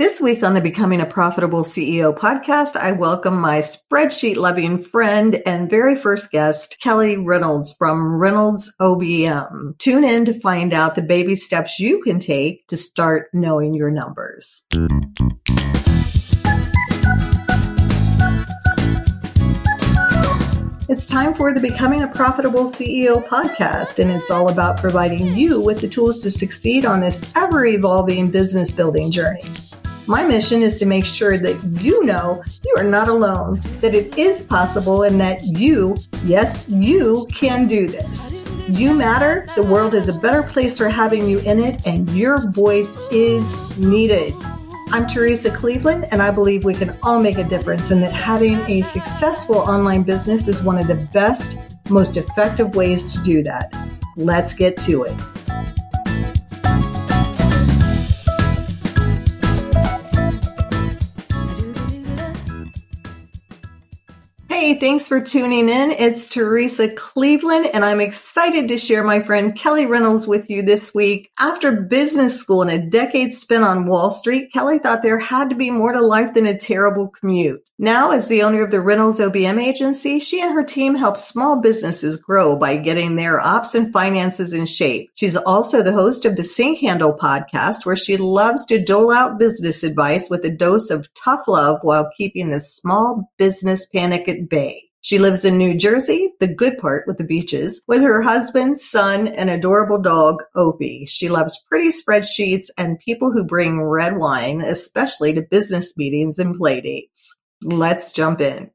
This week on the Becoming a Profitable CEO podcast, I welcome my spreadsheet loving friend and very first guest, Kelly Reynolds from Reynolds OBM. Tune in to find out the baby steps you can take to start knowing your numbers. It's time for the Becoming a Profitable CEO podcast, and it's all about providing you with the tools to succeed on this ever evolving business building journey. My mission is to make sure that you know you are not alone, that it is possible, and that you, yes, you can do this. You matter. The world is a better place for having you in it, and your voice is needed. I'm Teresa Cleveland, and I believe we can all make a difference, and that having a successful online business is one of the best, most effective ways to do that. Let's get to it. Hey, thanks for tuning in. It's Teresa Cleveland, and I'm excited to share my friend Kelly Reynolds with you this week. After business school and a decade spent on Wall Street, Kelly thought there had to be more to life than a terrible commute. Now, as the owner of the Reynolds OBM agency, she and her team help small businesses grow by getting their ops and finances in shape. She's also the host of the Sink Handle podcast, where she loves to dole out business advice with a dose of tough love while keeping the small business panic at bay. She lives in New Jersey, the good part with the beaches, with her husband, son, and adorable dog, Opie. She loves pretty spreadsheets and people who bring red wine, especially to business meetings and play dates. Let's jump in.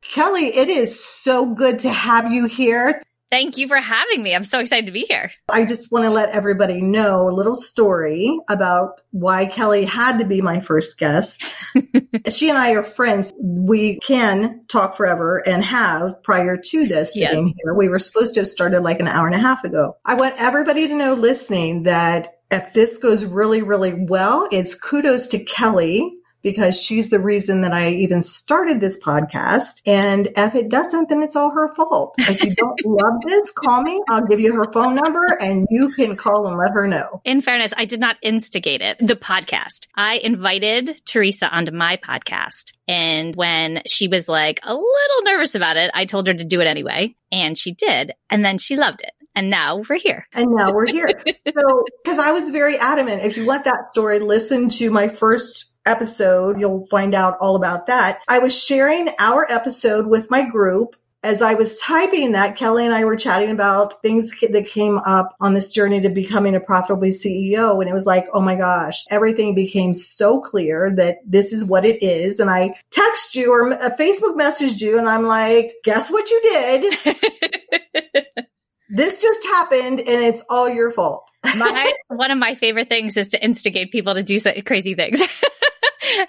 Kelly, it is so good to have you here. Thank you for having me. I'm so excited to be here. I just want to let everybody know a little story about why Kelly had to be my first guest. she and I are friends. We can talk forever and have prior to this yes. here. We were supposed to have started like an hour and a half ago. I want everybody to know listening that if this goes really, really well, it's kudos to Kelly because she's the reason that I even started this podcast. And if it doesn't, then it's all her fault. If you don't love this, call me. I'll give you her phone number and you can call and let her know. In fairness, I did not instigate it, the podcast. I invited Teresa onto my podcast. And when she was like a little nervous about it, I told her to do it anyway. And she did. And then she loved it. And now we're here. And now we're here. so, because I was very adamant, if you want that story, listen to my first episode. You'll find out all about that. I was sharing our episode with my group. As I was typing that, Kelly and I were chatting about things that came up on this journey to becoming a profitable CEO. And it was like, oh my gosh, everything became so clear that this is what it is. And I text you or a Facebook messaged you and I'm like, guess what you did? this just happened and it's all your fault. my, one of my favorite things is to instigate people to do crazy things.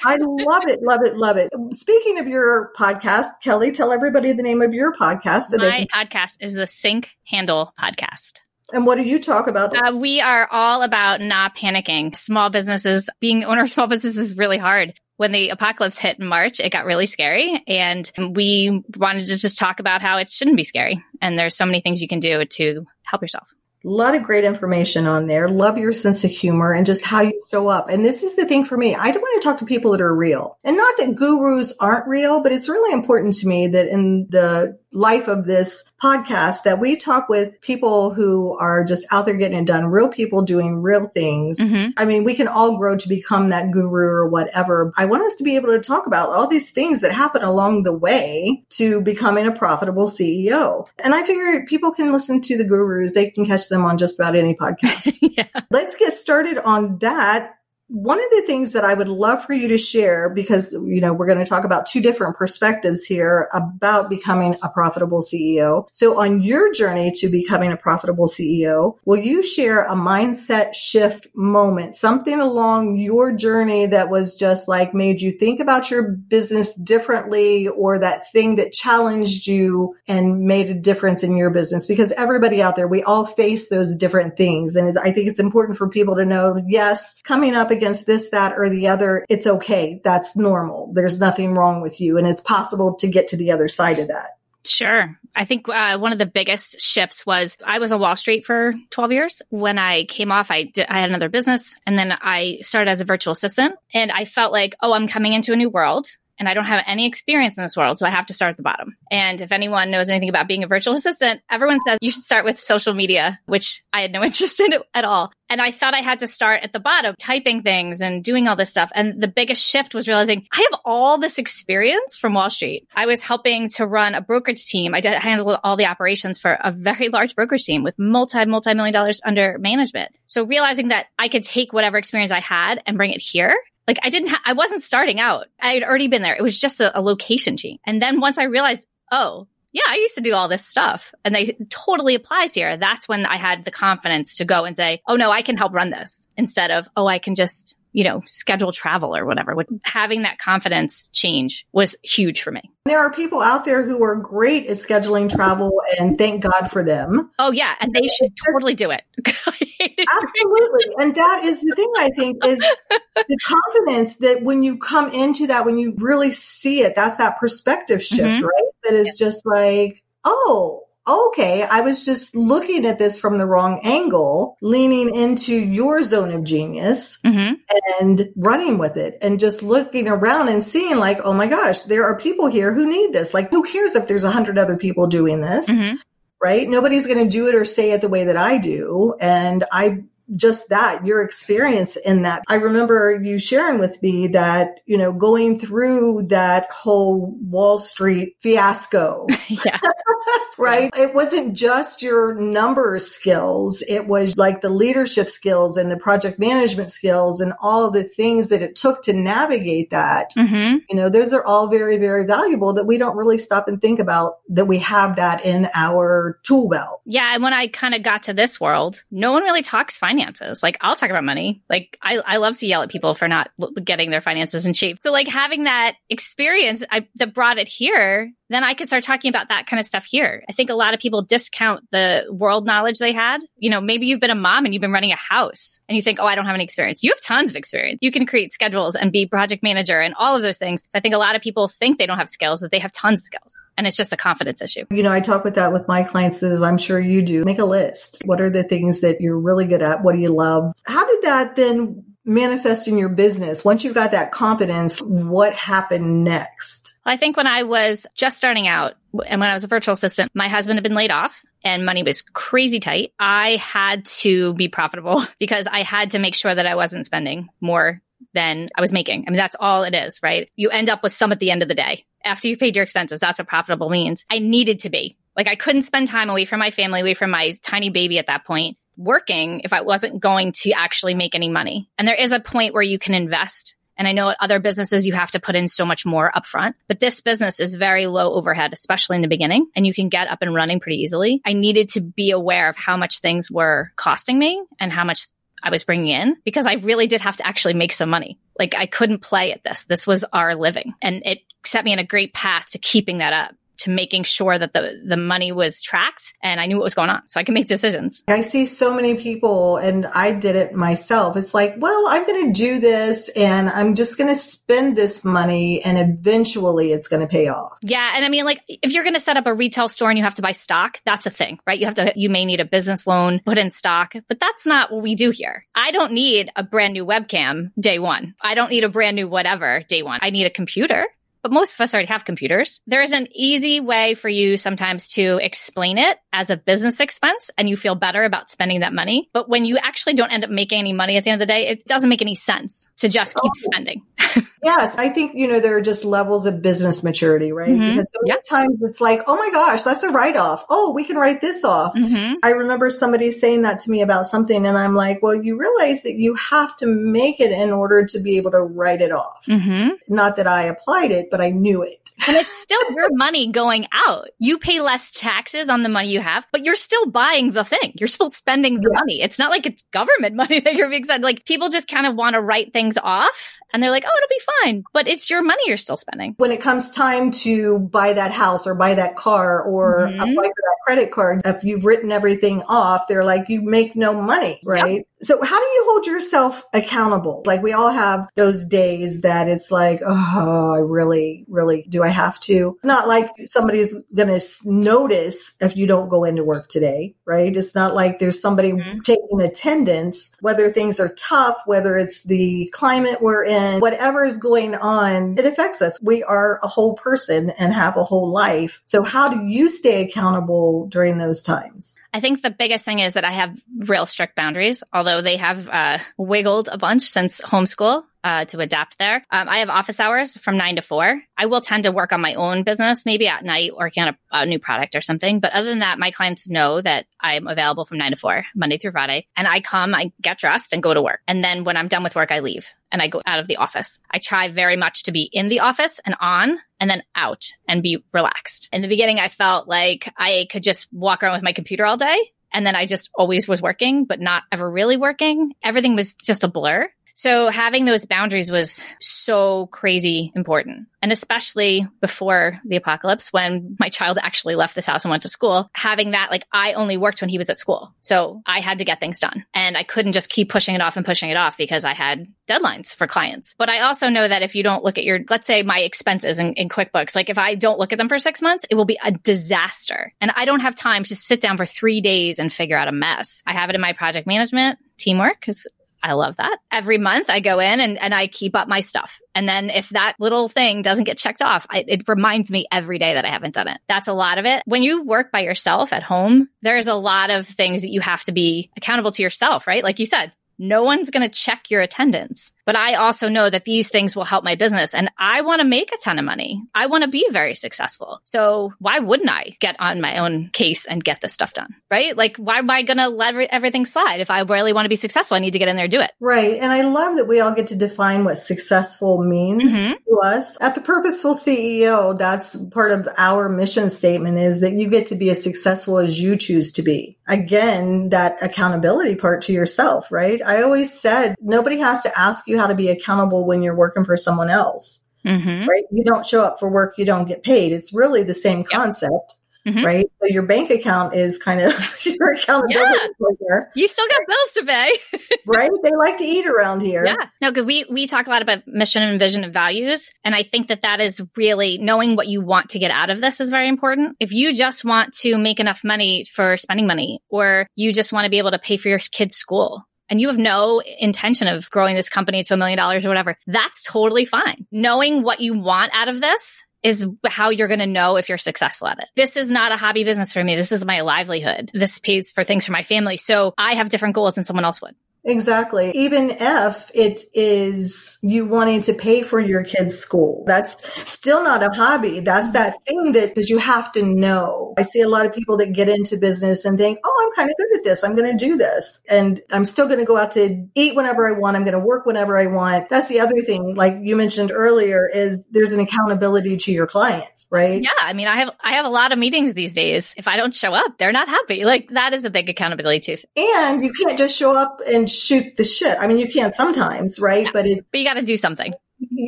I love it, love it, love it. Speaking of your podcast, Kelly, tell everybody the name of your podcast. So My can- podcast is the Sink Handle Podcast. And what do you talk about? Uh, we are all about not panicking. Small businesses, being owner of small businesses is really hard. When the apocalypse hit in March, it got really scary. And we wanted to just talk about how it shouldn't be scary. And there's so many things you can do to help yourself. A lot of great information on there. Love your sense of humor and just how you show up. And this is the thing for me. I don't want to talk to people that are real. And not that gurus aren't real, but it's really important to me that in the life of this podcast that we talk with people who are just out there getting it done, real people doing real things. Mm-hmm. I mean, we can all grow to become that guru or whatever. I want us to be able to talk about all these things that happen along the way to becoming a profitable CEO. And I figure people can listen to the gurus. They can catch them on just about any podcast. yeah. Let's get started on that one of the things that I would love for you to share, because, you know, we're going to talk about two different perspectives here about becoming a profitable CEO. So on your journey to becoming a profitable CEO, will you share a mindset shift moment, something along your journey that was just like made you think about your business differently or that thing that challenged you and made a difference in your business? Because everybody out there, we all face those different things. And I think it's important for people to know, yes, coming up this, that, or the other, it's okay. That's normal. There's nothing wrong with you. And it's possible to get to the other side of that. Sure. I think uh, one of the biggest shifts was I was on Wall Street for 12 years. When I came off, I did, I had another business and then I started as a virtual assistant and I felt like, oh, I'm coming into a new world and I don't have any experience in this world. So I have to start at the bottom. And if anyone knows anything about being a virtual assistant, everyone says you should start with social media, which I had no interest in at all. And I thought I had to start at the bottom, typing things and doing all this stuff. And the biggest shift was realizing I have all this experience from Wall Street. I was helping to run a brokerage team. I did handle all the operations for a very large brokerage team with multi, multi million dollars under management. So realizing that I could take whatever experience I had and bring it here like I didn't, ha- I wasn't starting out. I had already been there. It was just a, a location change. And then once I realized, oh, yeah, I used to do all this stuff and they totally applies here. That's when I had the confidence to go and say, oh no, I can help run this instead of, oh, I can just you know, schedule travel or whatever. Having that confidence change was huge for me. There are people out there who are great at scheduling travel and thank God for them. Oh yeah, and they should totally do it. Absolutely. And that is the thing I think is the confidence that when you come into that when you really see it, that's that perspective shift, mm-hmm. right? That is just like, oh, okay, I was just looking at this from the wrong angle, leaning into your zone of genius mm-hmm. and running with it and just looking around and seeing like, oh my gosh, there are people here who need this. Like, who cares if there's a hundred other people doing this? Mm-hmm. Right? Nobody's going to do it or say it the way that I do. And I just that, your experience in that. I remember you sharing with me that, you know, going through that whole Wall Street fiasco. yeah. right? It wasn't just your numbers skills. It was like the leadership skills and the project management skills and all the things that it took to navigate that. Mm-hmm. You know, those are all very, very valuable that we don't really stop and think about that we have that in our tool belt. Yeah. And when I kind of got to this world, no one really talks finance finances. Like I'll talk about money. Like I, I love to yell at people for not getting their finances in shape. So like having that experience I, that brought it here then I could start talking about that kind of stuff here. I think a lot of people discount the world knowledge they had. You know, maybe you've been a mom and you've been running a house and you think, oh, I don't have any experience. You have tons of experience. You can create schedules and be project manager and all of those things. I think a lot of people think they don't have skills, but they have tons of skills. And it's just a confidence issue. You know, I talk with that with my clients as I'm sure you do. Make a list. What are the things that you're really good at? What do you love? How did that then manifest in your business? Once you've got that confidence, what happened next? I think when I was just starting out and when I was a virtual assistant, my husband had been laid off and money was crazy tight. I had to be profitable because I had to make sure that I wasn't spending more than I was making. I mean, that's all it is, right? You end up with some at the end of the day. After you've paid your expenses, that's what profitable means. I needed to be. Like I couldn't spend time away from my family, away from my tiny baby at that point working if I wasn't going to actually make any money. And there is a point where you can invest and I know other businesses you have to put in so much more upfront, but this business is very low overhead, especially in the beginning, and you can get up and running pretty easily. I needed to be aware of how much things were costing me and how much I was bringing in because I really did have to actually make some money. Like I couldn't play at this. This was our living and it set me in a great path to keeping that up to making sure that the, the money was tracked and I knew what was going on so I can make decisions. I see so many people and I did it myself. It's like, well, I'm going to do this and I'm just going to spend this money and eventually it's going to pay off. Yeah. And I mean, like if you're going to set up a retail store and you have to buy stock, that's a thing, right? You have to, you may need a business loan, put in stock, but that's not what we do here. I don't need a brand new webcam day one. I don't need a brand new whatever day one. I need a computer but most of us already have computers. There's an easy way for you sometimes to explain it as a business expense and you feel better about spending that money. But when you actually don't end up making any money at the end of the day, it doesn't make any sense to just keep oh. spending. yes. I think, you know, there are just levels of business maturity, right? Mm-hmm. Because so many times it's like, oh my gosh, that's a write off. Oh, we can write this off. Mm-hmm. I remember somebody saying that to me about something and I'm like, well, you realize that you have to make it in order to be able to write it off. Mm-hmm. Not that I applied it, but I knew it. And it's still your money going out. You pay less taxes on the money you have, but you're still buying the thing. You're still spending the yeah. money. It's not like it's government money that you're being spent. Like people just kind of want to write things off and they're like, oh, it'll be fine. But it's your money you're still spending. When it comes time to buy that house or buy that car or mm-hmm. apply for that credit card, if you've written everything off, they're like, you make no money, right? Yep. So how do you hold yourself accountable? Like we all have those days that it's like, oh, I really, really, do I have to. It's not like somebody's going to notice if you don't go into work today, right? It's not like there's somebody mm-hmm. taking attendance, whether things are tough, whether it's the climate we're in, whatever is going on, it affects us. We are a whole person and have a whole life. So how do you stay accountable during those times? I think the biggest thing is that I have real strict boundaries, although they have uh, wiggled a bunch since homeschool uh, to adapt there. Um, I have office hours from nine to four. I will tend to work on my own business, maybe at night working on a, a, new product or something. But other than that, my clients know that I'm available from nine to four, Monday through Friday. And I come, I get dressed and go to work. And then when I'm done with work, I leave and I go out of the office. I try very much to be in the office and on and then out and be relaxed. In the beginning, I felt like I could just walk around with my computer all day. And then I just always was working, but not ever really working. Everything was just a blur. So having those boundaries was so crazy important. And especially before the apocalypse, when my child actually left this house and went to school, having that, like, I only worked when he was at school. So I had to get things done and I couldn't just keep pushing it off and pushing it off because I had deadlines for clients. But I also know that if you don't look at your, let's say my expenses in, in QuickBooks, like if I don't look at them for six months, it will be a disaster. And I don't have time to sit down for three days and figure out a mess. I have it in my project management teamwork because I love that. Every month I go in and, and I keep up my stuff. And then if that little thing doesn't get checked off, I, it reminds me every day that I haven't done it. That's a lot of it. When you work by yourself at home, there's a lot of things that you have to be accountable to yourself, right? Like you said, no one's going to check your attendance. But I also know that these things will help my business and I want to make a ton of money. I want to be very successful. So why wouldn't I get on my own case and get this stuff done? Right? Like, why am I going to let everything slide? If I really want to be successful, I need to get in there and do it. Right. And I love that we all get to define what successful means mm-hmm. to us. At the Purposeful CEO, that's part of our mission statement is that you get to be as successful as you choose to be. Again, that accountability part to yourself, right? I always said nobody has to ask you how to be accountable when you're working for someone else. Mm-hmm. Right? You don't show up for work, you don't get paid. It's really the same concept. Mm-hmm. Right. So your bank account is kind of your accountability yeah. You still got bills to pay. right. They like to eat around here. Yeah. No, because we, we talk a lot about mission and vision and values. And I think that that is really knowing what you want to get out of this is very important. If you just want to make enough money for spending money, or you just want to be able to pay for your kid's school, and you have no intention of growing this company to a million dollars or whatever, that's totally fine. Knowing what you want out of this is how you're going to know if you're successful at it. This is not a hobby business for me. This is my livelihood. This pays for things for my family. So I have different goals than someone else would. Exactly. Even if it is you wanting to pay for your kid's school, that's still not a hobby. That's mm-hmm. that thing that, that you have to know. I see a lot of people that get into business and think, oh, I'm kind of good at this. I'm going to do this. And I'm still going to go out to eat whenever I want. I'm going to work whenever I want. That's the other thing, like you mentioned earlier, is there's an accountability to your clients, right? Yeah. I mean, I have, I have a lot of meetings these days. If I don't show up, they're not happy. Like that is a big accountability too. And you can't just show up and shoot the shit. I mean, you can't sometimes, right? Yeah, but it, but you got to do something.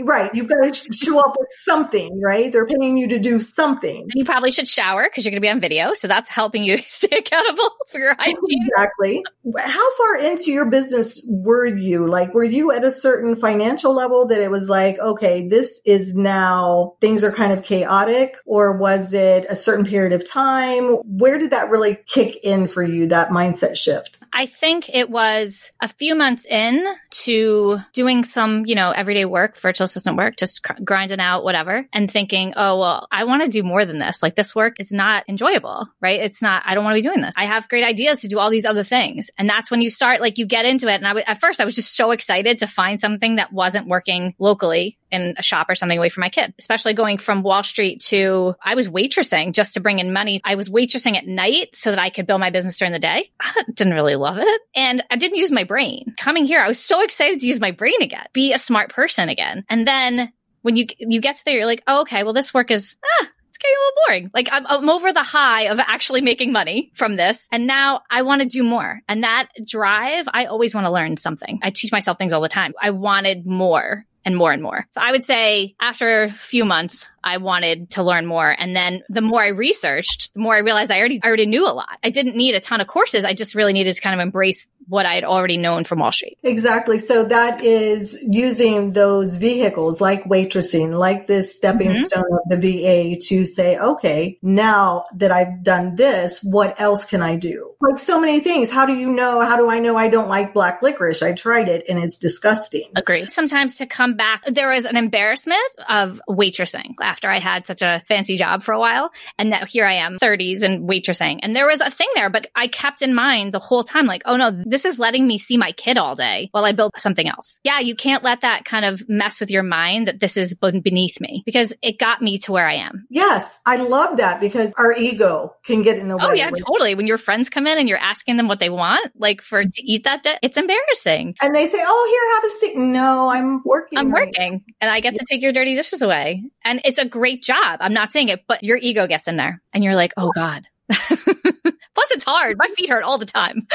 Right. You've got to show up with something, right? They're paying you to do something. And you probably should shower because you're going to be on video. So that's helping you stay accountable for your hygiene. Exactly. How far into your business were you? Like, were you at a certain financial level that it was like, okay, this is now things are kind of chaotic? Or was it a certain period of time? Where did that really kick in for you, that mindset shift? I think it was a few months in to doing some, you know, everyday work virtual assistant work, just cr- grinding out whatever and thinking, oh, well, I want to do more than this. Like this work is not enjoyable, right? It's not, I don't want to be doing this. I have great ideas to do all these other things. And that's when you start, like you get into it. And I w- at first I was just so excited to find something that wasn't working locally in a shop or something away from my kid, especially going from Wall Street to I was waitressing just to bring in money. I was waitressing at night so that I could build my business during the day. I didn't really love it. And I didn't use my brain. Coming here, I was so excited to use my brain again, be a smart person again. And then when you you get to there, you're like, oh, okay, well, this work is ah, it's getting a little boring. Like I'm, I'm, over the high of actually making money from this. And now I want to do more. And that drive, I always want to learn something. I teach myself things all the time. I wanted more and more and more. So I would say after a few months, I wanted to learn more. And then the more I researched, the more I realized I already, I already knew a lot. I didn't need a ton of courses. I just really needed to kind of embrace what I had already known from Wall Street. Exactly. So that is using those vehicles like waitressing, like this stepping mm-hmm. stone of the VA to say, okay, now that I've done this, what else can I do? Like so many things. How do you know? How do I know I don't like black licorice? I tried it and it's disgusting. Agree. Sometimes to come back, there was an embarrassment of waitressing after I had such a fancy job for a while. And that here I am, 30s and waitressing. And there was a thing there, but I kept in mind the whole time, like, oh no, this is letting me see my kid all day while I build something else. Yeah, you can't let that kind of mess with your mind that this is beneath me because it got me to where I am. Yes, I love that because our ego can get in the oh, way. Oh yeah, totally. When your friends come in and you're asking them what they want, like for to eat that day, it's embarrassing. And they say, "Oh, here, have a seat." No, I'm working. I'm right. working, and I get yeah. to take your dirty dishes away, and it's a great job. I'm not saying it, but your ego gets in there, and you're like, "Oh God." Plus, it's hard. My feet hurt all the time.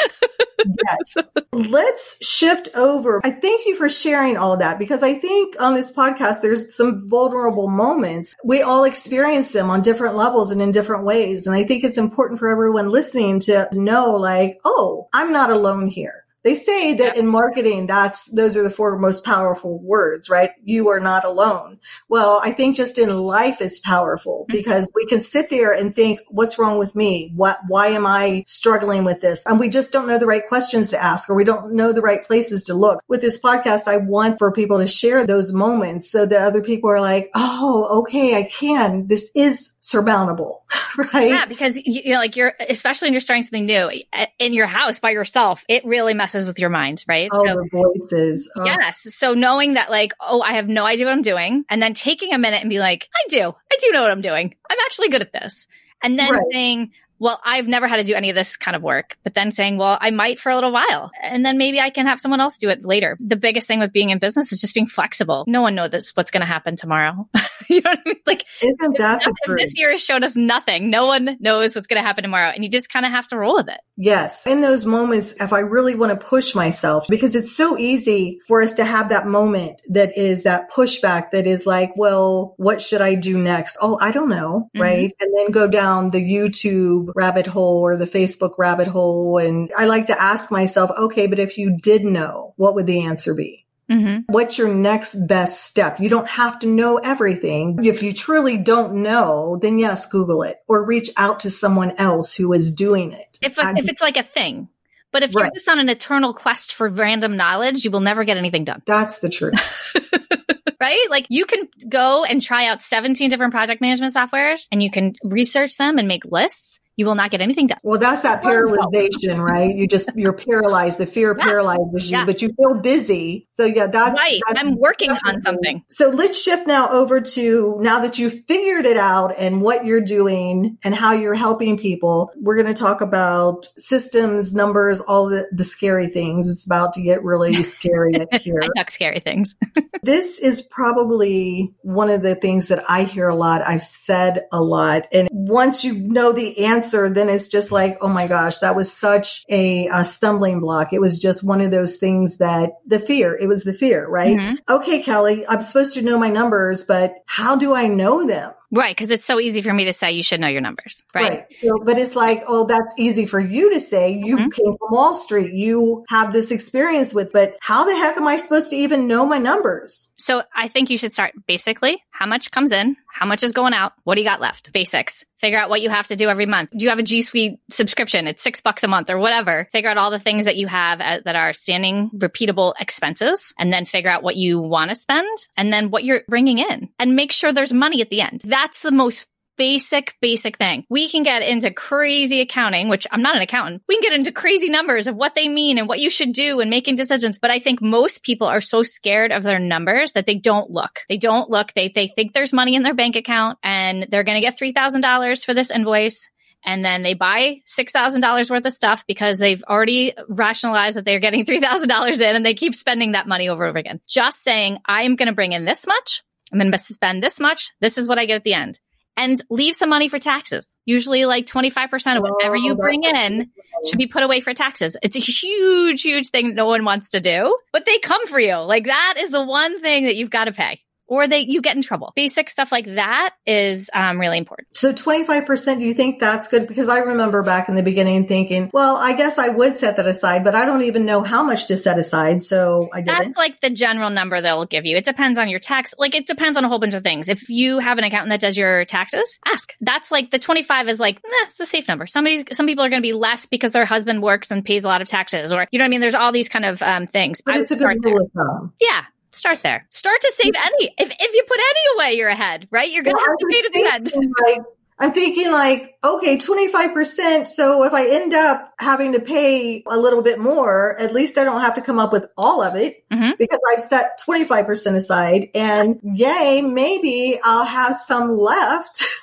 yes. Let's shift over. I thank you for sharing all that because I think on this podcast, there's some vulnerable moments. We all experience them on different levels and in different ways. And I think it's important for everyone listening to know, like, oh, I'm not alone here. They say that in marketing, that's, those are the four most powerful words, right? You are not alone. Well, I think just in life it's powerful mm-hmm. because we can sit there and think, what's wrong with me? What, why am I struggling with this? And we just don't know the right questions to ask or we don't know the right places to look. With this podcast, I want for people to share those moments so that other people are like, oh, okay, I can. This is surmountable, right? Yeah, because you know, like you're, especially when you're starting something new in your house by yourself, it really messes messes with your mind, right? Oh, so, the voices. Oh. Yes. So knowing that, like, oh, I have no idea what I'm doing, and then taking a minute and be like, I do, I do know what I'm doing. I'm actually good at this. And then right. saying, well, I've never had to do any of this kind of work, but then saying, well, I might for a little while and then maybe I can have someone else do it later. The biggest thing with being in business is just being flexible. No one knows what's going to happen tomorrow. you know what I mean? Like, isn't that if, if this year has shown us nothing? No one knows what's going to happen tomorrow and you just kind of have to roll with it. Yes. In those moments, if I really want to push myself, because it's so easy for us to have that moment that is that pushback that is like, well, what should I do next? Oh, I don't know. Mm-hmm. Right. And then go down the YouTube rabbit hole or the Facebook rabbit hole. And I like to ask myself, okay, but if you did know, what would the answer be? Mm-hmm. What's your next best step? You don't have to know everything. If you truly don't know, then yes, Google it or reach out to someone else who is doing it. If, if it's like a thing. But if right. you're just on an eternal quest for random knowledge, you will never get anything done. That's the truth. right? Like you can go and try out 17 different project management softwares and you can research them and make lists you will not get anything done. Well, that's that paralyzation, right? You just, you're paralyzed. The fear yeah. paralyzes you, yeah. but you feel busy. So yeah, that's right. That's I'm working on something. So let's shift now over to now that you've figured it out and what you're doing and how you're helping people. We're going to talk about systems, numbers, all the, the scary things. It's about to get really scary here. I talk scary things. this is probably one of the things that I hear a lot. I've said a lot. And once you know the answer, answer, then it's just like, oh my gosh, that was such a, a stumbling block. It was just one of those things that the fear, it was the fear, right? Mm-hmm. Okay, Kelly, I'm supposed to know my numbers, but how do I know them? Right, because it's so easy for me to say you should know your numbers, right? right. So, but it's like, oh, that's easy for you to say. You mm-hmm. came from Wall Street. You have this experience with, but how the heck am I supposed to even know my numbers? So I think you should start basically how much comes in, how much is going out, what do you got left? Basics. Figure out what you have to do every month. Do you have a G Suite subscription? It's six bucks a month or whatever. Figure out all the things that you have at, that are standing repeatable expenses and then figure out what you want to spend and then what you're bringing in and make sure there's money at the end. That's the most basic, basic thing. We can get into crazy accounting, which I'm not an accountant. We can get into crazy numbers of what they mean and what you should do and making decisions. But I think most people are so scared of their numbers that they don't look. They don't look. They, they think there's money in their bank account and they're going to get $3,000 for this invoice and then they buy $6,000 worth of stuff because they've already rationalized that they're getting $3,000 in and they keep spending that money over and over again. Just saying, I'm going to bring in this much. I'm going to spend this much. This is what I get at the end and leave some money for taxes. Usually like 25% of whatever you oh, bring in should be put away for taxes. It's a huge, huge thing no one wants to do, but they come for you. Like that is the one thing that you've got to pay. Or they you get in trouble. Basic stuff like that is um, really important. So 25%, do you think that's good? Because I remember back in the beginning thinking, well, I guess I would set that aside, but I don't even know how much to set aside. So I didn't. That's like the general number they'll give you. It depends on your tax. Like it depends on a whole bunch of things. If you have an accountant that does your taxes, ask. That's like the 25 is like, that's it's a safe number. Somebody, some people are going to be less because their husband works and pays a lot of taxes or, you know what I mean? There's all these kind of um, things. But it's a good rule of thumb. Yeah. Start there. Start to save any. If, if you put any away, you're ahead, right? You're going to Well, have to pay to the end. like, I'm thinking like, okay, 25%. So if I end up having to pay a little bit more, at least I don't have to come up with all of it Mhm. because I've set 25% aside and yay, maybe I'll have some left.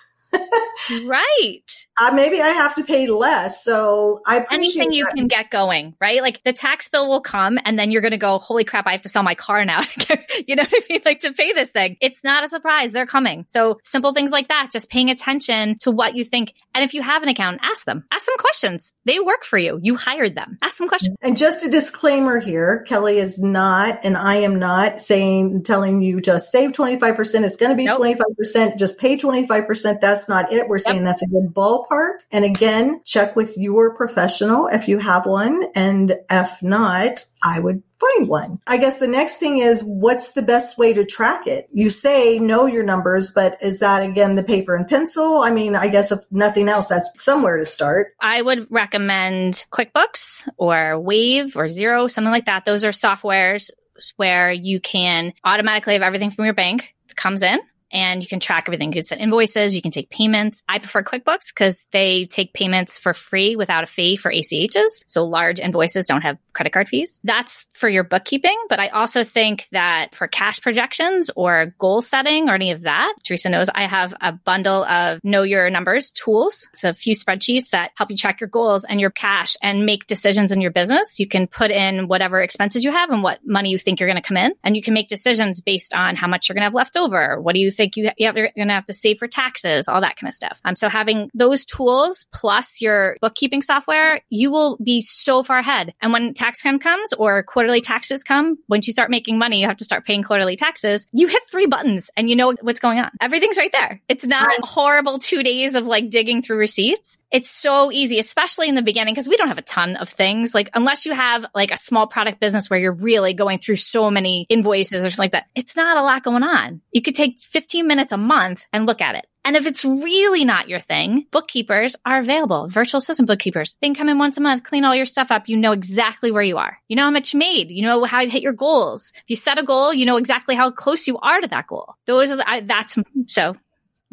Right. Uh, maybe I have to pay less. So I appreciate Anything you that. can get going, right? Like the tax bill will come and then you're going to go, holy crap, I have to sell my car now. you know what I mean? Like to pay this thing. It's not a surprise. They're coming. So simple things like that, just paying attention to what you think. And if you have an account, ask them, ask them questions. They work for you. You hired them. Ask them questions. And just a disclaimer here, Kelly is not, and I am not saying, telling you just save 25%. It's going to be 25%. Just pay 25%. That's not it. We're saying that's a good ballpark. And again, check with your professional if you have one. And if not, I would find one. I guess the next thing is what's the best way to track it? You say know your numbers, but is that again the paper and pencil? I mean, I guess if nothing else, that's somewhere to start. I would recommend QuickBooks or Wave or Xero, something like that. Those are softwares where you can automatically have everything from your bank comes in and you can track everything. You can send invoices, you can take payments. I prefer QuickBooks because they take payments for free without a fee for ACHs. So large invoices don't have credit card fees. That's for your bookkeeping. But I also think that for cash projections or goal setting or any of that, Teresa knows I have a bundle of know your numbers tools. It's a few spreadsheets that help you track your goals and your cash and make decisions in your business. You can put in whatever expenses you have and what money you think you're going to come in. And you can make decisions based on how much you're going to have left over. What do you think you, you're going to have to save for taxes, all that kind of stuff. Um, so having those tools plus your bookkeeping software, you will be so far ahead. And when tax time comes or quarterly taxes come, once you start making money, you have to start paying quarterly taxes. You hit three buttons and you know what's going on. Everything's right there. It's not Right. horrible two days of like digging through receipts. It's so easy, especially in the beginning, because we don't have a ton of things. Like, unless you have like a small product business where you're really going through so many invoices or something like that, it's not a lot going on. You could take 15 minutes a month and look at it. And if it's really not your thing, bookkeepers are available. Virtual assistant bookkeepers. They can come in once a month, clean all your stuff up. You know exactly where you are. You know how much you made. You know how to hit your goals. If you set a goal, you know exactly how close you are to that goal. Those are the, I, that's so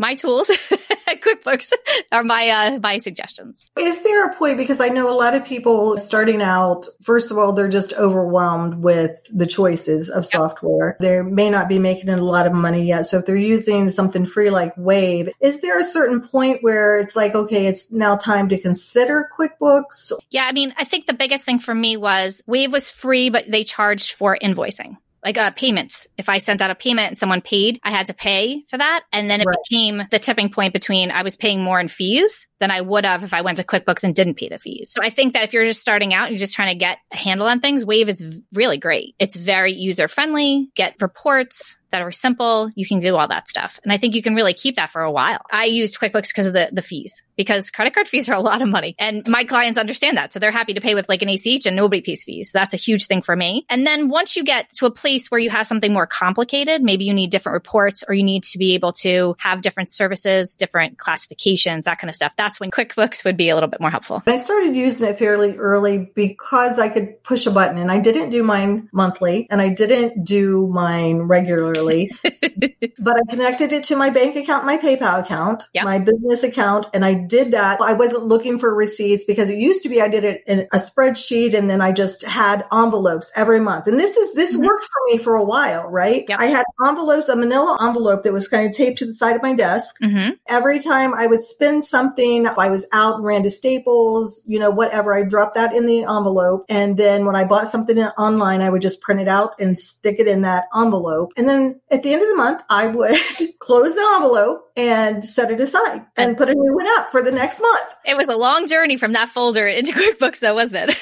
my tools, QuickBooks are my uh, my suggestions. Is there a point because I know a lot of people starting out, first of all, they're just overwhelmed with the choices of software. They may not be making a lot of money yet. So if they're using something free like Wave, is there a certain point where it's like, okay, it's now time to consider QuickBooks? Yeah, I mean, I think the biggest thing for me was Wave was free, but they charged for invoicing. Like a payment. If I sent out a payment and someone paid, I had to pay for that. And then it Right. became the tipping point between I was paying more in fees than I would have if I went to QuickBooks and didn't pay the fees. So I think that if you're just starting out, and you're just trying to get a handle on things, Wave is really great. It's very user friendly, get reports that are simple. You can do all that stuff. And I think you can really keep that for a while. I used QuickBooks because of the, the fees, because credit card fees are a lot of money. And my clients understand that. So they're happy to pay with like an ACH and nobody pays fees. That's a huge thing for me. And then once you get to a place where you have something more complicated, maybe you need different reports or you need to be able to have different services, different classifications, that kind of stuff. That's when QuickBooks would be a little bit more helpful. I started using it fairly early because I could push a button and I didn't do mine monthly and I didn't do mine regularly, but I connected it to my bank account, my PayPal account, Yeah. my business account. And I did that. I wasn't looking for receipts because it used to be I did it in a spreadsheet and then I just had envelopes every month. And this is, this Mhm. worked for me for a while, right? Yep. I had envelopes, a manila envelope that was kind of taped to the side of my desk hmm every time I would spend something, I was out and ran to Staples, you know, whatever, I dropped that in the envelope. And then when I bought something online, I would just print it out and stick it in that envelope. And then at the end of the month, I would close the envelope and set it aside and put a new one up for the next month. It was a long journey from that folder into QuickBooks though, wasn't it?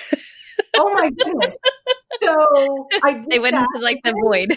Oh my goodness. so I they went that. into like the void.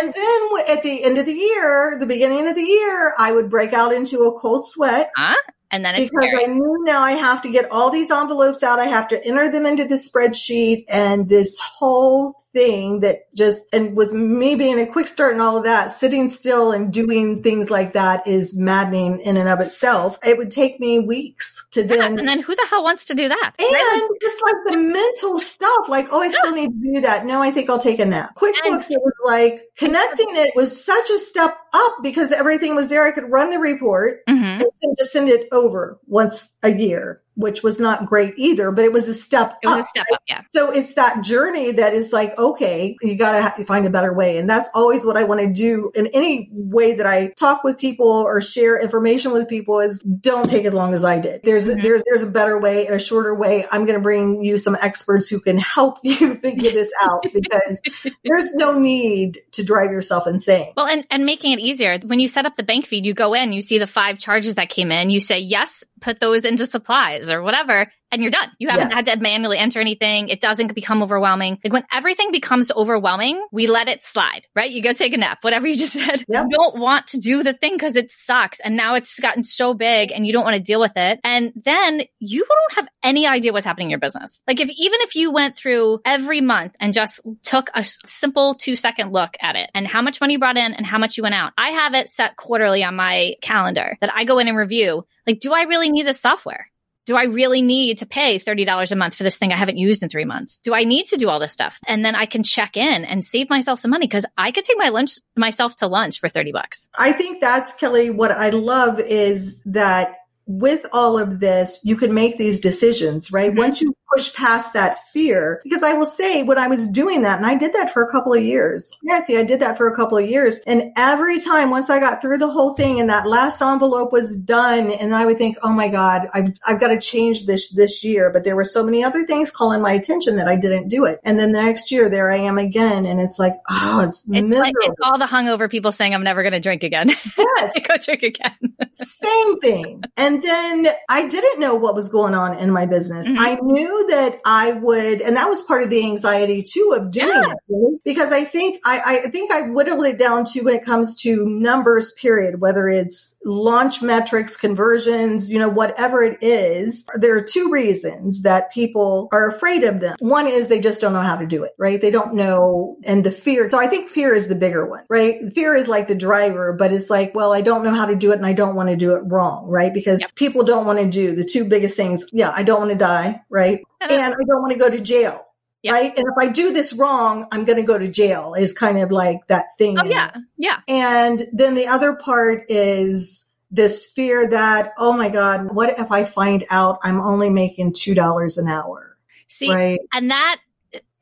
and then at the end of the year, the beginning of the year, I would break out into a cold sweat. Huh? And then because I knew now I have to get all these envelopes out. I have to enter them into the spreadsheet and this whole thing that just, and with me being a quick start and all of that, sitting still and doing things like that is maddening in and of itself. It would take me weeks to yeah, then. and then who the hell wants to do that? And right? just like the mental stuff, like, oh, I still need to do that. No, I think I'll take a nap. QuickBooks, it was like connecting it was such a step up because everything was there. I could run the report Mhm. and just send it over once a year, which was not great either, but it was a step It was up. a step up, yeah. So it's that journey that is like, okay, you got to find a better way. And that's always what I want to do in any way that I talk with people or share information with people is don't take as long as I did. There's, Mhm. there's, there's a better way and a shorter way. I'm going to bring you some experts who can help you figure this out because there's no need to drive yourself insane. Well, and, and making it easier. When you set up the bank feed, you go in, you see the five charges that came in, you say, yes, put those into supplies or whatever, and you're done. You haven't Yeah. had to manually enter anything. It doesn't become overwhelming. Like when everything becomes overwhelming, we let it slide, right? You go take a nap, whatever you just said. Yep. You don't want to do the thing because it sucks. And now it's gotten so big and you don't want to deal with it. And then you don't have any idea what's happening in your business. Like if, even if you went through every month and just took a simple two second look at it and how much money you brought in and how much you went out. I have it set quarterly on my calendar that I go in and review. Like, do I really need this software? Do I really need to pay $30 a month for this thing I haven't used in three months? Do I need to do all this stuff? And then I can check in and save myself some money because I could take my lunch, myself to lunch for 30 bucks. I think that's Kelly. What I love is that with all of this, you can make these decisions, right? Mhm. Once you push past that fear, because I will say when I was doing that, and I did that for a couple of years. Yeah, see, I did that for a couple of years. And every time, once I got through the whole thing and that last envelope was done, and I would think, oh my God, I've, I've got to change this this year. But there were so many other things calling my attention that I didn't do it. And then the next year, there I am again. And it's like, oh, it's, It's miserable. like, it's all the hungover people saying I'm never going to drink again. yes. go drink again. Same thing. And then I didn't know what was going on in my business. Mhm. I knew that I would, and that was part of the anxiety too of doing Yeah. it because I think I, I think I whittled it down to when it comes to numbers, period, whether it's launch metrics, conversions, you know, whatever it is. There are two reasons that people are afraid of them. One is they just don't know how to do it, right? They don't know and the fear. So I think fear is the bigger one, right? Fear is like the driver, but it's like, well, I don't know how to do it and I don't want to do it wrong, right? Because Yep. people don't want to do the two biggest things. Yeah, I don't want to die, right? And I don't want to go to jail. Yep. Right. And if I do this wrong, I'm going to go to jail is kind of like that thing. Oh, yeah. Yeah. and then the other part is this fear that, oh my God, what if I find out I'm only making $2 an hour? See, right. And that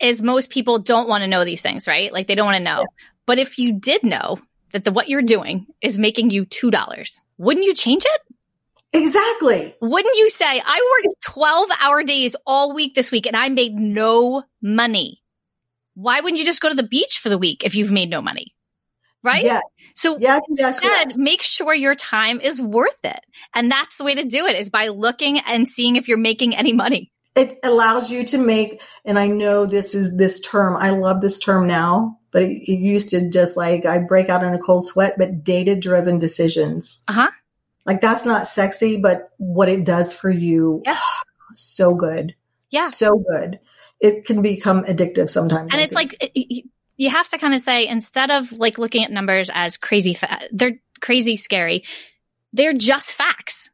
is most people don't want to know these things, right? Like they don't want to know. But if you did know that the what you're doing is making you $2, wouldn't you change it? Exactly. Wouldn't you say, I worked 12 hour days all week this week and I made no money? Why wouldn't you just go to the beach for the week if you've made no money? Right? Yeah. So Yes. Instead, yes. make sure your time is worth it. And that's the way to do it is by looking and seeing if you're making any money. It allows you to make, and I know this is this term. I love this term now, but it used to just like I break out in a cold sweat, but data driven decisions. Uh huh. Like that's not sexy, but what it does for you, Yeah. so good. Yeah. So good. It can become addictive sometimes. and I it's think. like it- you have to kind of say instead of like looking at numbers as crazy fa- they're crazy scary they're just facts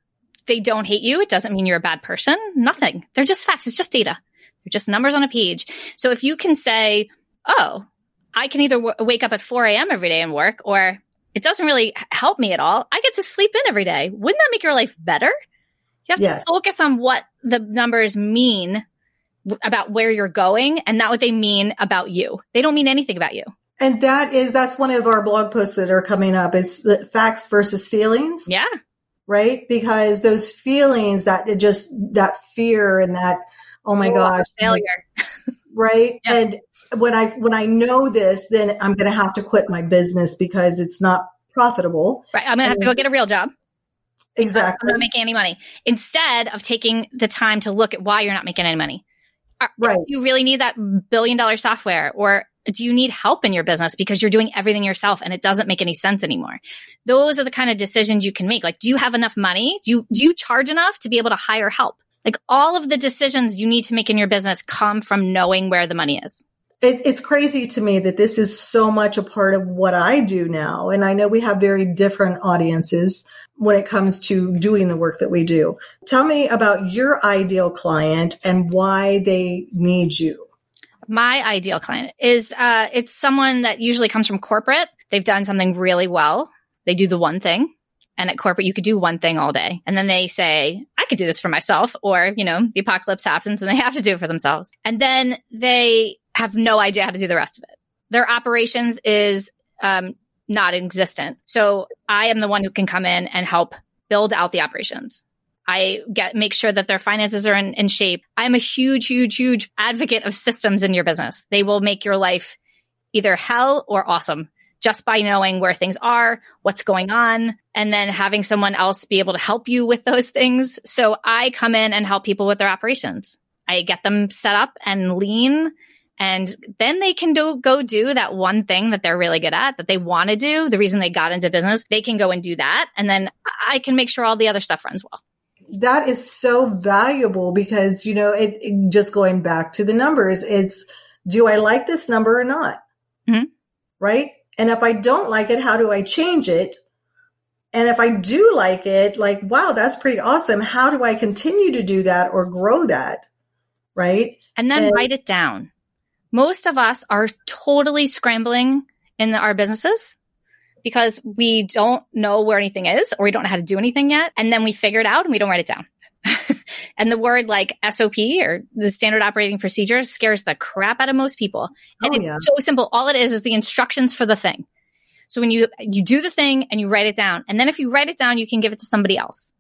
they don't hate you it doesn't mean you're a bad person nothing they're just facts it's just data they're just numbers on a page so if you can say oh i can either w- wake up at 4 a.m every day and work or it doesn't really help me at all i get to sleep in every day wouldn't that make your life better you have Yes. to focus on what the numbers mean w- about where you're going and not what they mean about you. They don't mean anything about you. And that is, that's one of our blog posts that are coming up. It's the facts versus feelings, Yeah. right? Because those feelings that it just, that fear and that, oh my Oh, gosh, Failure. right? Yeah. And when I, when I know this, then I'm going to have to quit my business because it's not profitable. Right. I'm going to have to go get a real job. Exactly. I'm not making any money. Instead of taking the time to look at why you're not making any money, right. Do you really need that billion dollar software or do you need help in your business because you're doing everything yourself and it doesn't make any sense anymore? Those are the kind of decisions you can make. Like, do you have enough money? Do you, do you charge enough to be able to hire help? Like all of the decisions you need to make in your business come from knowing where the money is. It, it's crazy to me that this is so much a part of what I do now. And I know we have very different audiences when it comes to doing the work that we do. Tell me about your ideal client and why they need you. My ideal client is uh, it's someone that usually comes from corporate. They've done something really well. They do the one thing. And at corporate, you could do one thing all day. And then they say, I could do this for myself. Or, you know, the apocalypse happens and they have to do it for themselves. And then they have no idea how to do the rest of it. Their operations is um, not existent. So I am the one who can come in and help build out the operations. I get make sure that their finances are in, in shape. I'm a huge, huge, huge advocate of systems in your business. They will make your life either hell or awesome just by knowing where things are, what's going on, and then having someone else be able to help you with those things. So I come in and help people with their operations. I get them set up and lean and then they can do, go do that one thing that they're really good at, that they want to do. The reason they got into business, they can go and do that. And then I can make sure all the other stuff runs well. That is so valuable because, you know, it, it just going back to the numbers, it's do I like this number or not? Mm-hmm. Right. And if I don't like it, how do I change it? And if I do like it, like, wow, that's pretty awesome. How do I continue to do that or grow that? Right. And then and, write it down most of us are totally scrambling in the, our businesses because we don't know where anything is or we don't know how to do anything yet. And then we figure it out and we don't write it down. and the word like SOP or the standard operating procedure scares the crap out of most people. And oh, it's yeah. so simple. All it is is the instructions for the thing. So when you you do the thing and you write it down, and then if you write it down, you can give it to somebody else.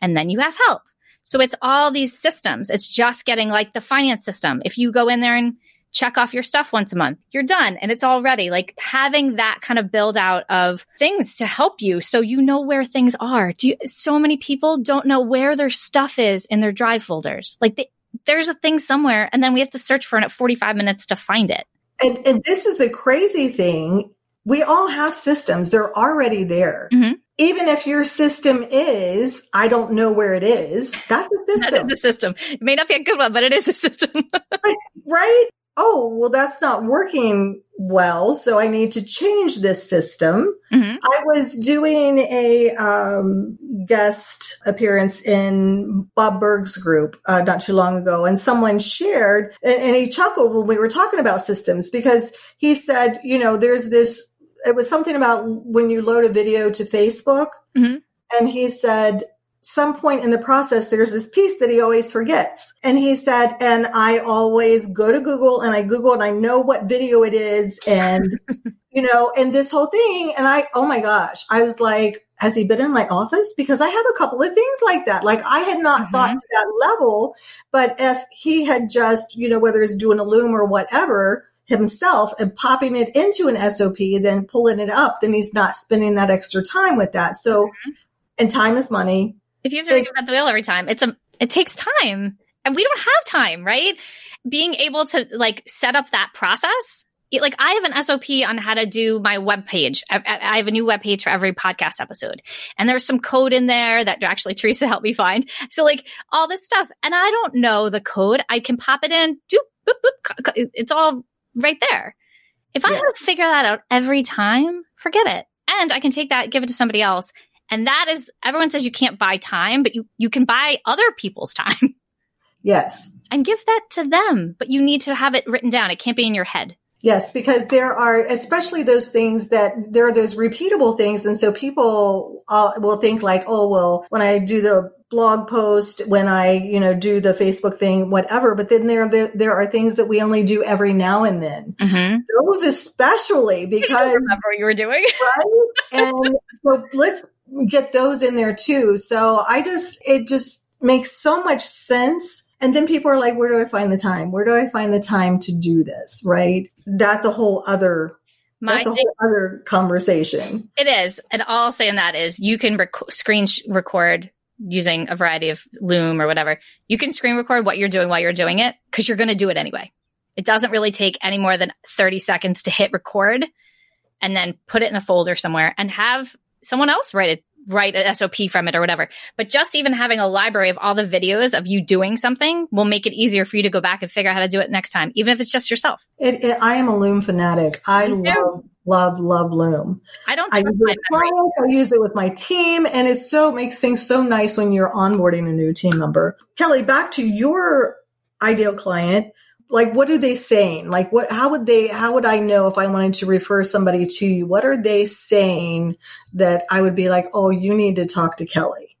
And then you have help. So it's all these systems. It's just getting like the finance system. If you go in there and check off your stuff once a month. You're done and it's all ready. Like having that kind of build out of things to help you so you know where things are. Do you, so many people don't know where their stuff is in their drive folders. Like they, there's a thing somewhere and then we have to search for it at 45 minutes to find it. And, and this is the crazy thing. We all have systems. They're already there. Mm-hmm even if your system is, I don't know where it is, that's a system. that is the system. It may not be a good one, but it is a system. right? Oh, well, that's not working well. So I need to change this system. Mm-hmm. I was doing a um, guest appearance in Bob Burg's group uh, not too long ago, and someone shared, and, and he chuckled when we were talking about systems because he said, you know, there's this, it was something about when you load a video to Facebook. Mm-hmm. And he said, some point in the process, there's this piece that he always forgets. And he said, and I always go to Google and I Google and I know what video it is. And, you know, and this whole thing. And I, oh my gosh, I was like, has he been in my office? Because I have a couple of things like that. Like I had not mm-hmm. thought to that level, but if he had just, you know, whether it's doing a loom or whatever, himself and popping it into an SOP, then pulling it up, then he's not spending that extra time with that. So, mm-hmm. and time is money. If you have to reinvent the wheel every time, it's a it takes time, and we don't have time, right? Being able to like set up that process. Like I have an SOP on how to do my web page. I, I have a new web page for every podcast episode, and there's some code in there that actually Teresa helped me find. So like all this stuff, and I don't know the code. I can pop it in. Do boop, boop, it's all right there. If I have to figure that out every time, forget it. And I can take that, give it to somebody else, and that is, everyone says you can't buy time, but you, you can buy other people's time. Yes. And give that to them, but you need to have it written down. It can't be in your head. Yes, because there are, especially those things that there are those repeatable things. And so people uh, will think like, oh, well, when I do the blog post, when I, you know, do the Facebook thing, whatever. But then there, there, there are things that we only do every now and then. Mm-hmm. Those especially because. remember what you were doing. right? And so let's get those in there too. So I just, it just makes so much sense. And then people are like, where do I find the time? Where do I find the time to do this? Right. That's a whole other my That's a whole other conversation. It is. And all I'll say on that is you can rec- screen sh- record using a variety of Loom or whatever, you can screen record what you're doing while you're doing it because you're going to do it anyway. It doesn't really take any more than 30 seconds to hit record and then put it in a folder somewhere and have someone else write it write an SOP from it or whatever. But just even having a library of all the videos of you doing something will make it easier for you to go back and figure out how to do it next time, even if it's just yourself. It, it, I am a Loom fanatic. I love, love, love Loom. I don't. I use it with clients. I use it with my team, and it so makes things so nice when you're onboarding a new team member. Kelly, back to your ideal client like what are they saying like what how would they how would i know if i wanted to refer somebody to you what are they saying that i would be like oh you need to talk to kelly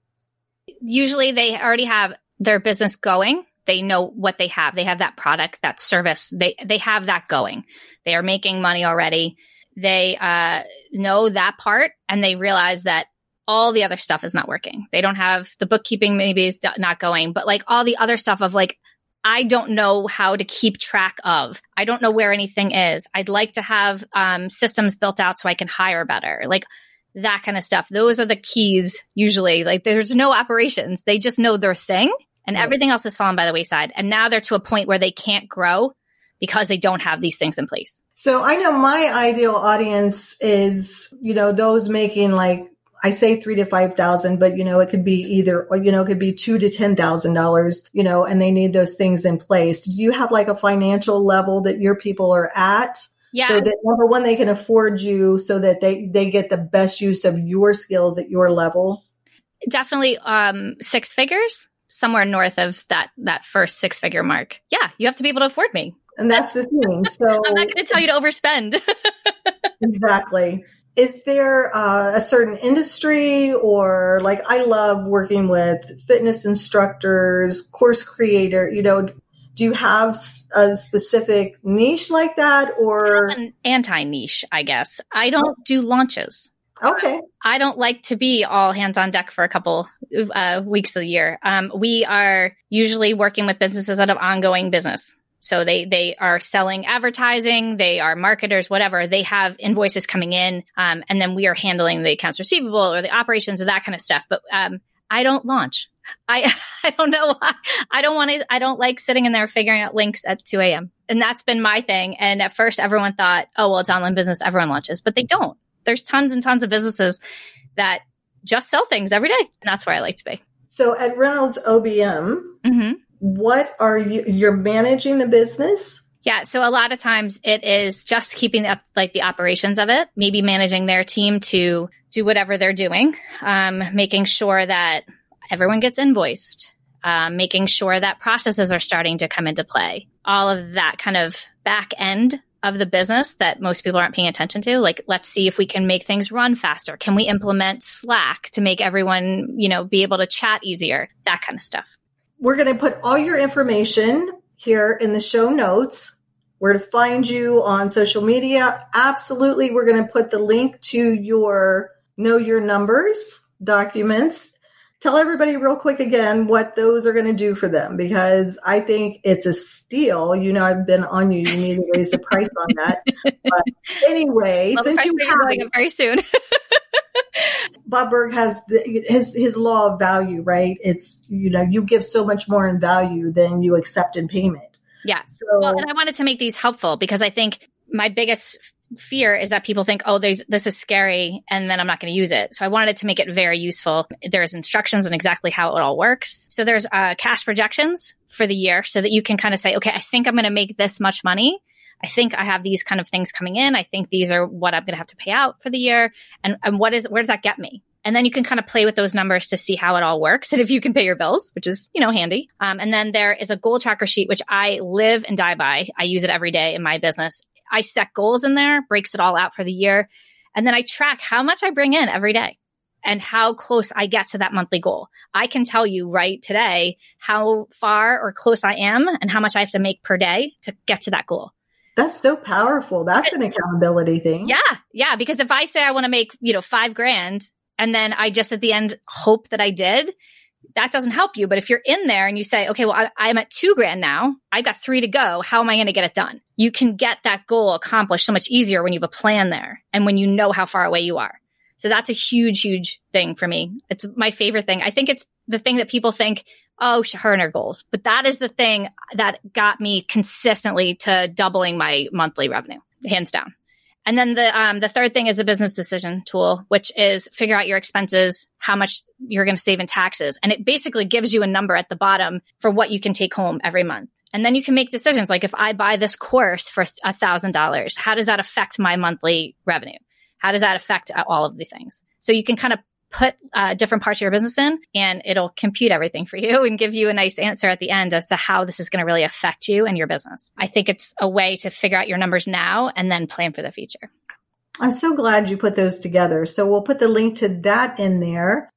usually they already have their business going they know what they have they have that product that service they they have that going they are making money already they uh, know that part and they realize that all the other stuff is not working they don't have the bookkeeping maybe is not going but like all the other stuff of like I don't know how to keep track of. I don't know where anything is. I'd like to have um, systems built out so I can hire better. Like that kind of stuff. Those are the keys usually. Like there's no operations. They just know their thing and right. everything else has fallen by the wayside. And now they're to a point where they can't grow because they don't have these things in place. So I know my ideal audience is, you know, those making like I say three to five thousand, but you know, it could be either, or, you know, it could be two to ten thousand dollars, you know, and they need those things in place. Do you have like a financial level that your people are at? Yeah. So that number one, they can afford you so that they, they get the best use of your skills at your level. Definitely um six figures, somewhere north of that that first six figure mark. Yeah, you have to be able to afford me. And that's the thing. So I'm not going to tell you to overspend. exactly is there uh, a certain industry or like I love working with fitness instructors, course creator, you know, do you have a specific niche like that or an anti niche, I guess. I don't do launches. Okay. I don't like to be all hands on deck for a couple uh, weeks of the year. Um, we are usually working with businesses that have ongoing business. So they they are selling advertising, they are marketers, whatever. They have invoices coming in, um, and then we are handling the accounts receivable or the operations or that kind of stuff. But um, I don't launch. I I don't know. Why. I don't want to. I don't like sitting in there figuring out links at 2 a.m. And that's been my thing. And at first, everyone thought, oh well, it's online business. Everyone launches, but they don't. There's tons and tons of businesses that just sell things every day, and that's where I like to be. So at Reynolds OBM, mm-hmm what are you you're managing the business? Yeah so a lot of times it is just keeping up like the operations of it maybe managing their team to do whatever they're doing um, making sure that everyone gets invoiced um, making sure that processes are starting to come into play. All of that kind of back end of the business that most people aren't paying attention to like let's see if we can make things run faster. Can we implement slack to make everyone you know be able to chat easier? That kind of stuff we're going to put all your information here in the show notes where to find you on social media. Absolutely. We're going to put the link to your know your numbers documents. Tell everybody real quick again what those are going to do for them because I think it's a steal. You know, I've been on you. You need to raise the price on that. But anyway, well, since you have going up very soon. Bob Burg has the, his his law of value, right? It's you know you give so much more in value than you accept in payment. Yeah. So, well, and I wanted to make these helpful because I think my biggest fear is that people think, oh, there's, this is scary, and then I'm not going to use it. So I wanted to make it very useful. There's instructions on exactly how it all works. So there's uh, cash projections for the year, so that you can kind of say, okay, I think I'm going to make this much money I think I have these kind of things coming in. I think these are what I'm going to have to pay out for the year. And, and what is, where does that get me? And then you can kind of play with those numbers to see how it all works and if you can pay your bills, which is, you know, handy. Um, and then there is a goal tracker sheet, which I live and die by. I use it every day in my business. I set goals in there, breaks it all out for the year. And then I track how much I bring in every day and how close I get to that monthly goal. I can tell you right today how far or close I am and how much I have to make per day to get to that goal. That's so powerful. That's an accountability thing. Yeah. Yeah. Because if I say I want to make, you know, five grand and then I just at the end hope that I did, that doesn't help you. But if you're in there and you say, okay, well, I, am at two grand now, I've got three to go. How am I going to get it done? You can get that goal accomplished so much easier when you have a plan there and when you know how far away you are. So that's a huge, huge thing for me. It's my favorite thing. I think it's the thing that people think, oh, her and her goals. But that is the thing that got me consistently to doubling my monthly revenue, hands down. And then the um, the third thing is a business decision tool, which is figure out your expenses, how much you're going to save in taxes, and it basically gives you a number at the bottom for what you can take home every month. And then you can make decisions like if I buy this course for a thousand dollars, how does that affect my monthly revenue? How does that affect all of the things? So you can kind of put uh, different parts of your business in and it'll compute everything for you and give you a nice answer at the end as to how this is going to really affect you and your business. I think it's a way to figure out your numbers now and then plan for the future. I'm so glad you put those together. So we'll put the link to that in there.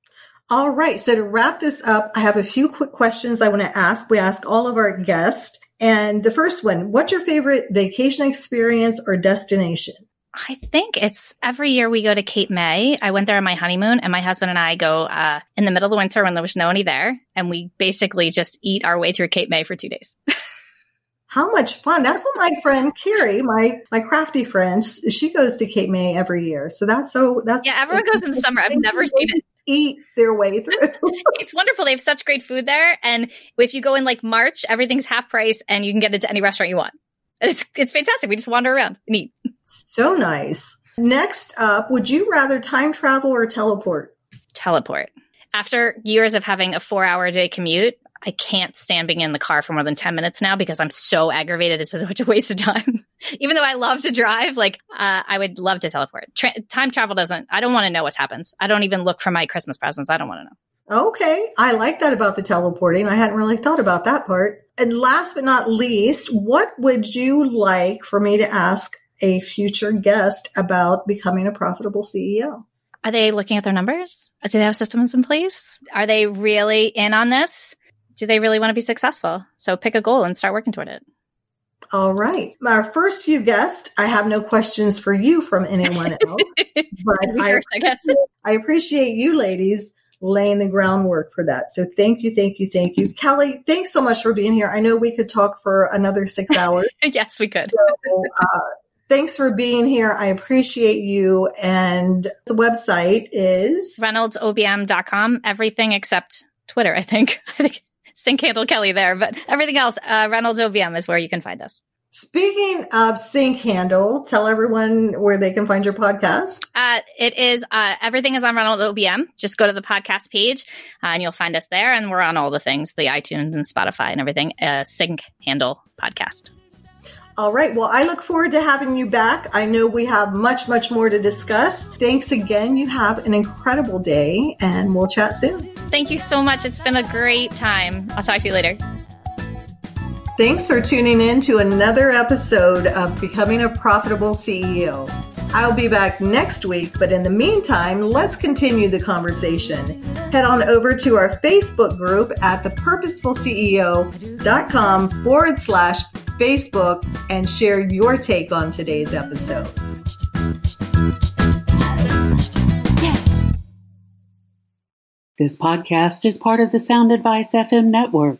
All right. So to wrap this up, I have a few quick questions I want to ask. We ask all of our guests. And the first one, what's your favorite vacation experience or destination? I think it's every year we go to Cape May. I went there on my honeymoon, and my husband and I go uh, in the middle of the winter when there was no one there, and we basically just eat our way through Cape May for two days. How much fun! That's what my friend Carrie, my my crafty friend, she goes to Cape May every year. So that's so that's yeah. Everyone goes in the summer. I've never seen it eat their way through. it's wonderful. They have such great food there, and if you go in like March, everything's half price, and you can get into any restaurant you want. It's it's fantastic. We just wander around and eat. So nice. Next up, would you rather time travel or teleport? Teleport. After years of having a four hour day commute, I can't stand being in the car for more than 10 minutes now because I'm so aggravated. It's such a waste of time. Even though I love to drive, like, uh, I would love to teleport. Tra- time travel doesn't, I don't want to know what happens. I don't even look for my Christmas presents. I don't want to know. Okay. I like that about the teleporting. I hadn't really thought about that part. And last but not least, what would you like for me to ask a future guest about becoming a profitable CEO? Are they looking at their numbers? Do they have systems in place? Are they really in on this? Do they really want to be successful? So pick a goal and start working toward it. All right. Our first few guests, I have no questions for you from anyone else. but I, first, I, guess. I appreciate you ladies laying the groundwork for that. So thank you, thank you, thank you. Kelly, thanks so much for being here. I know we could talk for another six hours. yes, we could. So, uh, thanks for being here. I appreciate you. And the website is reynoldsobm.com. Everything except Twitter, I think. I think sync handle Kelly there, but everything else, uh, Reynolds OBM is where you can find us. Speaking of sync handle, tell everyone where they can find your podcast. Uh, it is uh, everything is on Reynolds OBM. Just go to the podcast page uh, and you'll find us there. And we're on all the things, the iTunes and Spotify and everything. Uh, sync handle podcast. All right. Well, I look forward to having you back. I know we have much, much more to discuss. Thanks again. You have an incredible day and we'll chat soon. Thank you so much. It's been a great time. I'll talk to you later. Thanks for tuning in to another episode of Becoming a Profitable CEO. I'll be back next week, but in the meantime, let's continue the conversation. Head on over to our Facebook group at thepurposefulceo.com forward slash Facebook and share your take on today's episode. This podcast is part of the Sound Advice FM network.